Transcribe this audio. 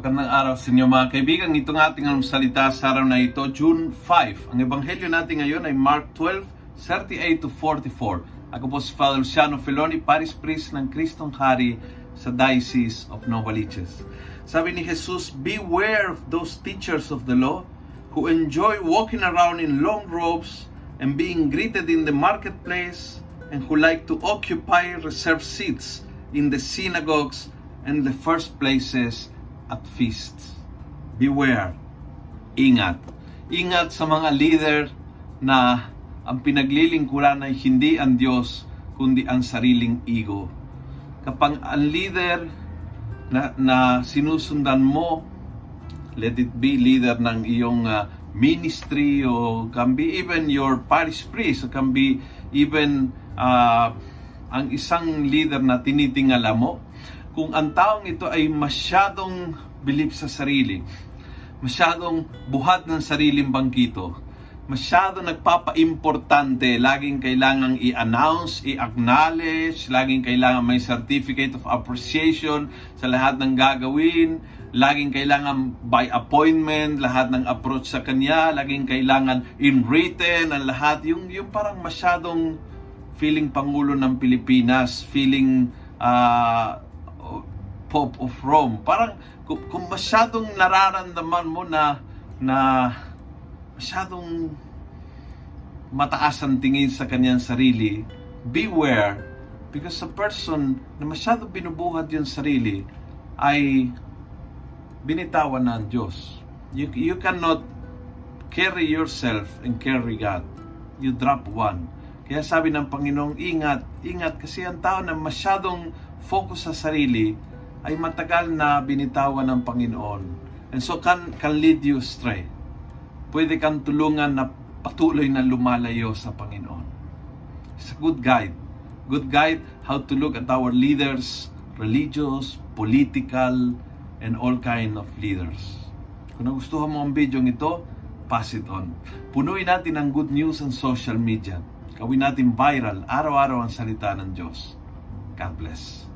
Magandang araw sa inyo mga kaibigan. Itong ating salita sa araw na ito, June 5. Ang ebanghelyo natin ngayon ay Mark 12, 38 to 44. Ako po si Father Luciano Feloni, Paris Priest ng Kristong Hari sa Diocese of Novaliches. Sabi ni Jesus, Beware of those teachers of the law who enjoy walking around in long robes and being greeted in the marketplace and who like to occupy reserved seats in the synagogues and the first places at feasts. Beware. Ingat. Ingat sa mga leader na ang pinaglilingkuran ay hindi ang Diyos, kundi ang sariling ego. Kapag ang leader na, na sinusundan mo, let it be leader ng iyong uh, ministry o can be even your parish priest can be even uh, ang isang leader na tinitingala mo, kung ang taong ito ay masyadong believe sa sarili, masyadong buhat ng sariling bangkito, masyado nagpapa-importante, laging kailangang i-announce, i-acknowledge, laging kailangan may certificate of appreciation sa lahat ng gagawin, laging kailangan by appointment, lahat ng approach sa kanya, laging kailangan in written, ang lahat, yung, yung parang masyadong feeling Pangulo ng Pilipinas, feeling uh, Pope of Rome. Parang kung, masyadong nararamdaman mo na na masyadong mataas ang tingin sa kanyang sarili, beware because a person na masyadong binubuhat yung sarili ay binitawan ng Diyos. You, you cannot carry yourself and carry God. You drop one. Kaya sabi ng Panginoong, ingat, ingat kasi ang tao na masyadong focus sa sarili, ay matagal na binitawan ng Panginoon. And so can, can lead you astray. Pwede kang tulungan na patuloy na lumalayo sa Panginoon. It's a good guide. Good guide how to look at our leaders, religious, political, and all kind of leaders. Kung nagustuhan mo ang video ito, pass it on. Punuin natin ang good news sa social media. Gawin natin viral, araw-araw ang salita ng Diyos. God bless.